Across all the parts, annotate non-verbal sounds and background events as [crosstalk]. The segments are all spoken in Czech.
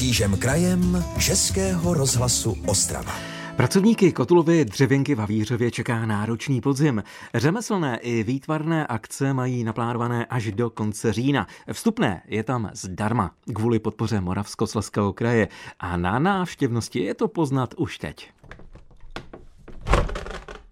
křížem krajem Českého rozhlasu Ostrava. Pracovníky Kotulovy dřevěnky v Havířově čeká náročný podzim. Řemeslné i výtvarné akce mají naplánované až do konce října. Vstupné je tam zdarma kvůli podpoře Moravskoslezského kraje a na návštěvnosti je to poznat už teď.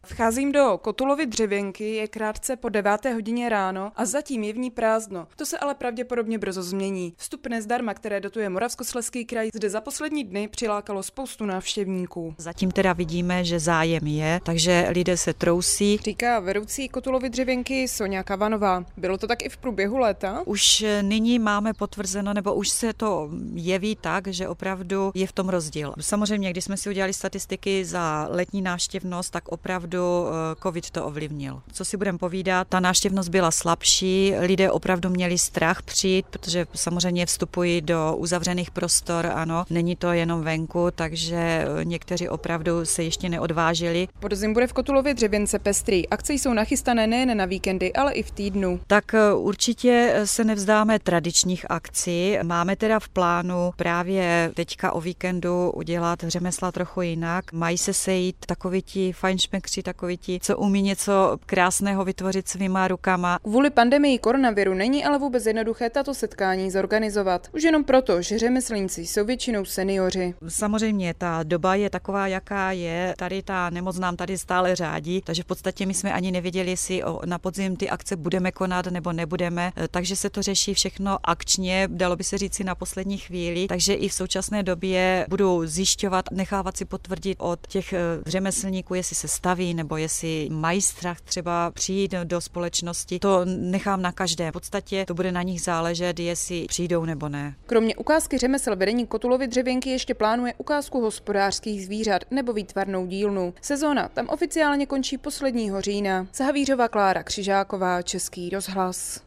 Vcházím do Kotulovy dřevěnky, je krátce po 9. hodině ráno a zatím je v ní prázdno. To se ale pravděpodobně brzo změní. Vstupné zdarma, které dotuje Moravskoslezský kraj, zde za poslední dny přilákalo spoustu návštěvníků. Zatím teda vidíme, že zájem je, takže lidé se trousí. Říká vedoucí Kotulovy dřevěnky Sonja Kavanová. Bylo to tak i v průběhu léta? Už nyní máme potvrzeno, nebo už se to jeví tak, že opravdu je v tom rozdíl. Samozřejmě, když jsme si udělali statistiky za letní návštěvnost, tak opravdu Eh, covid to ovlivnil. Co si budeme povídat, ta návštěvnost byla slabší, lidé opravdu měli strach přijít, protože samozřejmě vstupují do uzavřených prostor, ano, není to jenom venku, takže eh, někteří opravdu se ještě neodvážili. Podzim bude v Kotulově dřevěnce pestrý. Akce jsou nachystané nejen na víkendy, ale i v týdnu. Tak eh, určitě se nevzdáme tradičních akcí. Máme teda v plánu právě teďka o víkendu udělat řemesla trochu jinak. Mají se sejít takoví ti fajnšmekři, takoví ti, co umí něco krásného vytvořit svýma rukama. Kvůli pandemii koronaviru není ale vůbec jednoduché tato setkání zorganizovat. Už jenom proto, že řemeslníci jsou většinou seniori. Samozřejmě ta doba je taková, jaká je. Tady ta nemoc nám tady stále řádí, takže v podstatě my jsme ani nevěděli, jestli na podzim ty akce budeme konat nebo nebudeme, takže se to řeší všechno akčně, dalo by se říci na poslední chvíli, takže i v současné době budou zjišťovat, nechávat si potvrdit od těch eh, řemeslníků, jestli se staví nebo jestli mají strach třeba přijít do společnosti, to nechám na každé. V podstatě to bude na nich záležet, jestli přijdou nebo ne. Kromě ukázky řemesel vedení Kotulovy dřevěnky ještě plánuje ukázku hospodářských zvířat nebo výtvarnou dílnu. Sezóna tam oficiálně končí posledního října. Zahavířová Klára Křižáková, Český rozhlas.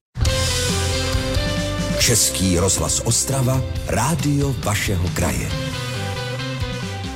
Český rozhlas Ostrava, rádio vašeho kraje.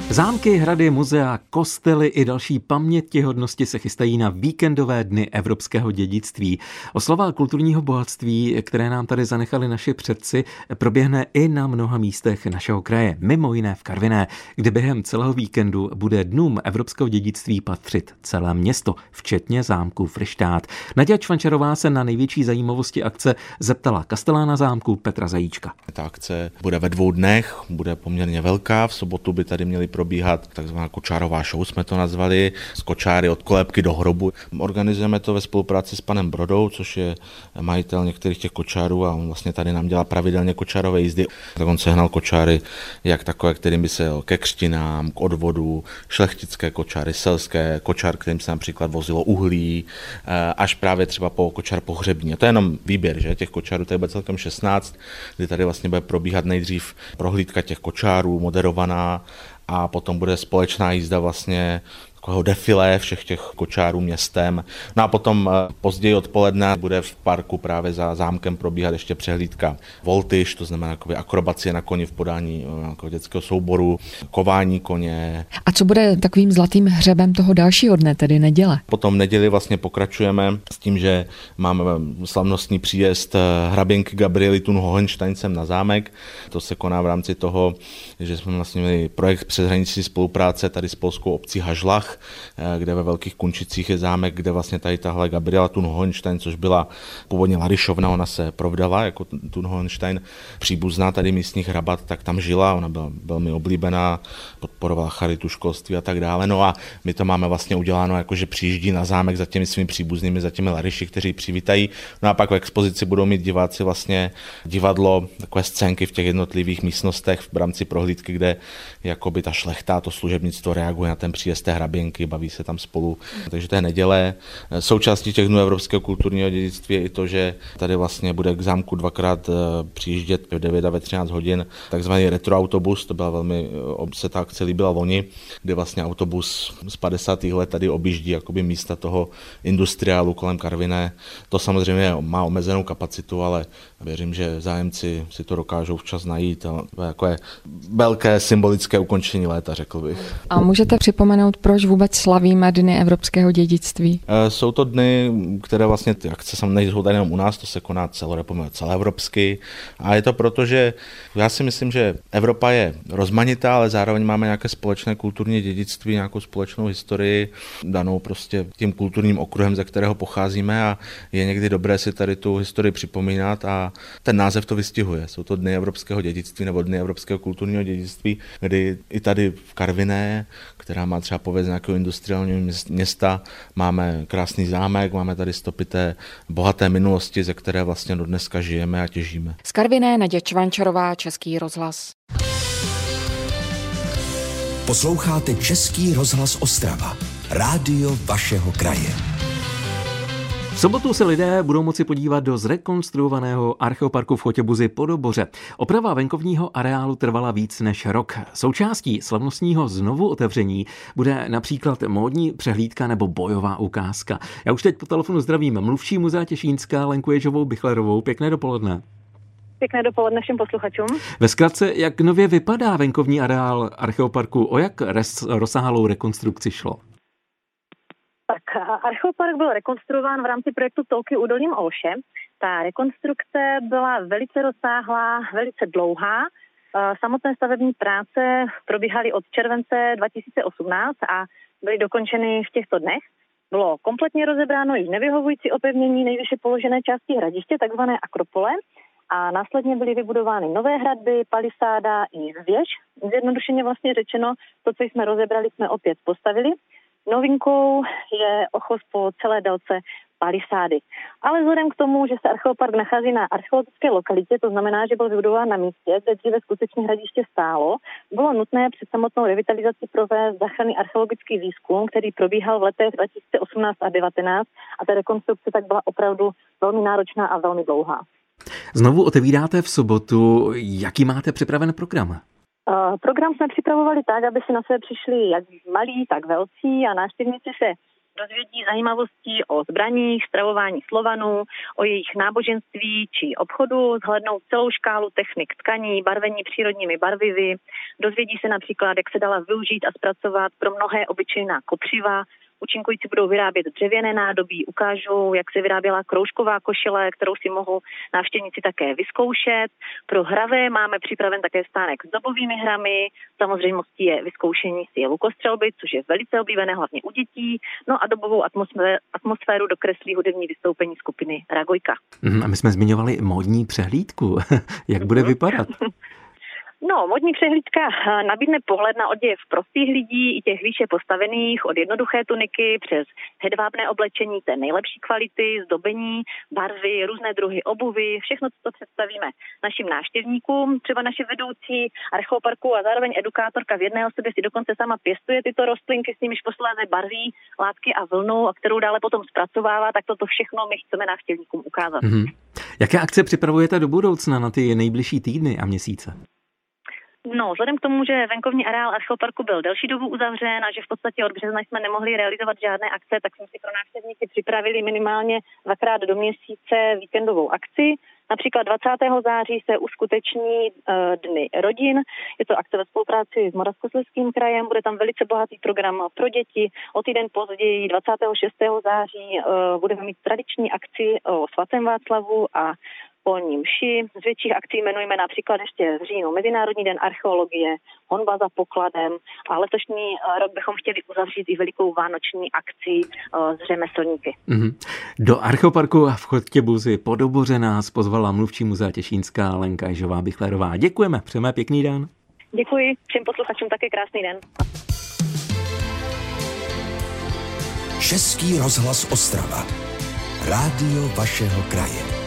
Zámky, hrady, muzea, kostely i další pamětihodnosti se chystají na víkendové dny evropského dědictví. Oslava kulturního bohatství, které nám tady zanechali naši předci, proběhne i na mnoha místech našeho kraje, mimo jiné v Karviné, kde během celého víkendu bude dnům evropského dědictví patřit celé město, včetně zámku Frištát. Naděja Čvančarová se na největší zajímavosti akce zeptala kastelána zámku Petra Zajíčka. Ta akce bude ve dvou dnech, bude poměrně velká. V sobotu by tady měli probíhat takzvaná kočárová show, jsme to nazvali, z kočáry od kolébky do hrobu. Organizujeme to ve spolupráci s panem Brodou, což je majitel některých těch kočárů a on vlastně tady nám dělá pravidelně kočárové jízdy. Tak on sehnal kočáry jak takové, kterým by se ke křtinám, k odvodu, šlechtické kočáry, selské kočár, kterým se například vozilo uhlí, eh, až právě třeba po kočár pohřební. A to je jenom výběr, že těch kočárů tady bude celkem 16, kdy tady vlastně bude probíhat nejdřív prohlídka těch kočárů, moderovaná a potom bude společná jízda vlastně takového defilé všech těch kočárů městem. No a potom eh, později odpoledne bude v parku právě za zámkem probíhat ještě přehlídka voltyž, to znamená akrobacie na koni v podání eh, jako dětského souboru, kování koně. A co bude takovým zlatým hřebem toho dalšího dne, tedy neděle? Potom neděli vlastně pokračujeme s tím, že máme slavnostní příjezd eh, hraběnky Gabriely Tun Hohensteincem na zámek. To se koná v rámci toho, že jsme vlastně měli projekt přeshraniční spolupráce tady s polskou obcí Hažlach, Eh, kde ve Velkých Kunčicích je zámek, kde vlastně tady tahle Gabriela Thun Hohenstein, což byla původně Larišovna, ona se provdala jako Thun Hohenstein, příbuzná tady místních hrabat, tak tam žila, ona byla velmi oblíbená, podporovala charitu, školství a tak dále. No a my to máme vlastně uděláno, jako že přijíždí na zámek za těmi svými příbuznými, za těmi Lariši, kteří přivítají. No a pak v expozici budou mít diváci vlastně divadlo, takové scénky v těch jednotlivých místnostech v rámci prohlídky, kde jakoby ta šlechta, to služebnictvo reaguje na ten příjezd té myšlenky, baví se tam spolu. Takže to je neděle. Součástí těch dnů evropského kulturního dědictví je i to, že tady vlastně bude k zámku dvakrát eh, přijíždět v 9 a ve 13 hodin takzvaný retroautobus, to byla velmi, eh, se ta akce líbila loni, kde vlastně autobus z 50. let tady objíždí jakoby místa toho industriálu kolem Karviné. To samozřejmě má omezenou kapacitu, ale věřím, že zájemci si to dokážou včas najít. Jako je velké symbolické ukončení léta, řekl bych. A můžete připomenout, proč vůbec vůbec slavíme Dny evropského dědictví? Eh, jsou to dny, které vlastně ty akce samozřejmě nejsou tady jenom u nás, to se koná celorepomě, celoevropsky. A je to proto, že já si myslím, že Evropa je rozmanitá, ale zároveň máme nějaké společné kulturní dědictví, nějakou společnou historii, danou prostě tím kulturním okruhem, ze kterého pocházíme a je někdy dobré si tady tu historii připomínat a ten název to vystihuje. Jsou to Dny evropského dědictví nebo Dny evropského kulturního dědictví, kdy i tady v Karviné, která má třeba pověst nějakého industriálního města, máme krásný zámek, máme tady stopy té bohaté minulosti, ze které vlastně do dneska žijeme a těžíme. Z Karviné Naděč Čvančarová, Český rozhlas. Posloucháte Český rozhlas Ostrava. Rádio vašeho kraje. V sobotu se lidé budou moci podívat do zrekonstruovaného archeoparku v Chotěbuzi Podoboře. Oprava venkovního areálu trvala víc než rok. Součástí slavnostního znovu otevření bude například módní přehlídka nebo bojová ukázka. Já už teď po telefonu zdravím mluvčí muzea Těšínská Lenku Ježovou Bichlerovou. Pěkné dopoledne. Pěkné dopoledne všem posluchačům. Ve zkratce, jak nově vypadá venkovní areál archeoparku, o jak rozsáhlou rekonstrukci šlo? [laughs] Archeopark byl rekonstruován v rámci projektu Tolky údolím Olše. Ta rekonstrukce byla velice rozsáhlá, velice dlouhá. Samotné stavební práce probíhaly od července 2018 a byly dokončeny v těchto dnech. Bylo kompletně rozebráno již nevyhovující opevnění nejvyšší položené části hradiště, takzvané akropole, a následně byly vybudovány nové hradby, palisáda i věž. Zjednodušeně vlastně řečeno, to, co jsme rozebrali, jsme opět postavili. Novinkou je ochos po celé délce palisády. Ale vzhledem k tomu, že se archeopark nachází na archeologické lokalitě, to znamená, že byl vybudován na místě, kde dříve skutečně hradiště stálo, bylo nutné před samotnou revitalizací provést záchranný archeologický výzkum, který probíhal v letech 2018 a 2019 a ta rekonstrukce tak byla opravdu velmi náročná a velmi dlouhá. Znovu otevíráte v sobotu. Jaký máte připraven program? Program jsme připravovali tak, aby si na sebe přišli jak malí, tak velcí a návštěvníci se dozvědí zajímavosti o zbraních, stravování Slovanů, o jejich náboženství či obchodu, zhlednou celou škálu technik tkaní, barvení přírodními barvivy, dozvědí se například, jak se dala využít a zpracovat pro mnohé obyčejná kopřiva, Účinkující budou vyrábět dřevěné nádobí, ukážou, jak se vyráběla kroužková košile, kterou si mohou návštěvníci také vyzkoušet. Pro hravé máme připraven také stánek s dobovými hrami. Samozřejmostí je vyzkoušení si lukostřelby, což je velice oblíbené hlavně u dětí. No a dobovou atmosféru, atmosféru dokreslí hudební vystoupení skupiny Ragojka. Mhm, a my jsme zmiňovali módní přehlídku. [laughs] jak bude mhm. vypadat? [laughs] No, modní přehlídka eh, nabídne pohled na oděv prostých lidí i těch výše postavených, od jednoduché tuniky přes hedvábné oblečení té nejlepší kvality, zdobení, barvy, různé druhy obuvy, všechno, to představíme našim návštěvníkům. Třeba naše vedoucí archeoparku a zároveň edukátorka v jedné osobě si dokonce sama pěstuje tyto rostlinky, s nimiž posléze barví látky a vlnu, a kterou dále potom zpracovává, tak toto všechno my chceme návštěvníkům ukázat. Mm-hmm. Jaké akce připravujete do budoucna na ty nejbližší týdny a měsíce? No, vzhledem k tomu, že venkovní areál Archeoparku byl delší dobu uzavřen a že v podstatě od března jsme nemohli realizovat žádné akce, tak jsme si pro návštěvníky připravili minimálně dvakrát do měsíce víkendovou akci. Například 20. září se uskuteční uh, Dny rodin. Je to akce ve spolupráci s Moravskoslezským krajem. Bude tam velice bohatý program pro děti. O týden později, 26. září, uh, budeme mít tradiční akci o svatém Václavu a polní mši. Z větších akcí jmenujeme například ještě v říjnu Mezinárodní den archeologie, honba za pokladem a letošní eh, rok bychom chtěli uzavřít i velikou vánoční akci eh, s řemeslníky. Mm-hmm. Do archeoparku v Chotěbuzi po Doboře nás pozvala mluvčí muzea Těšínská Lenka Ježová Bichlerová. Děkujeme, přejeme pěkný den. Děkuji, všem posluchačům také krásný den. Český rozhlas Ostrava. Rádio vašeho kraje.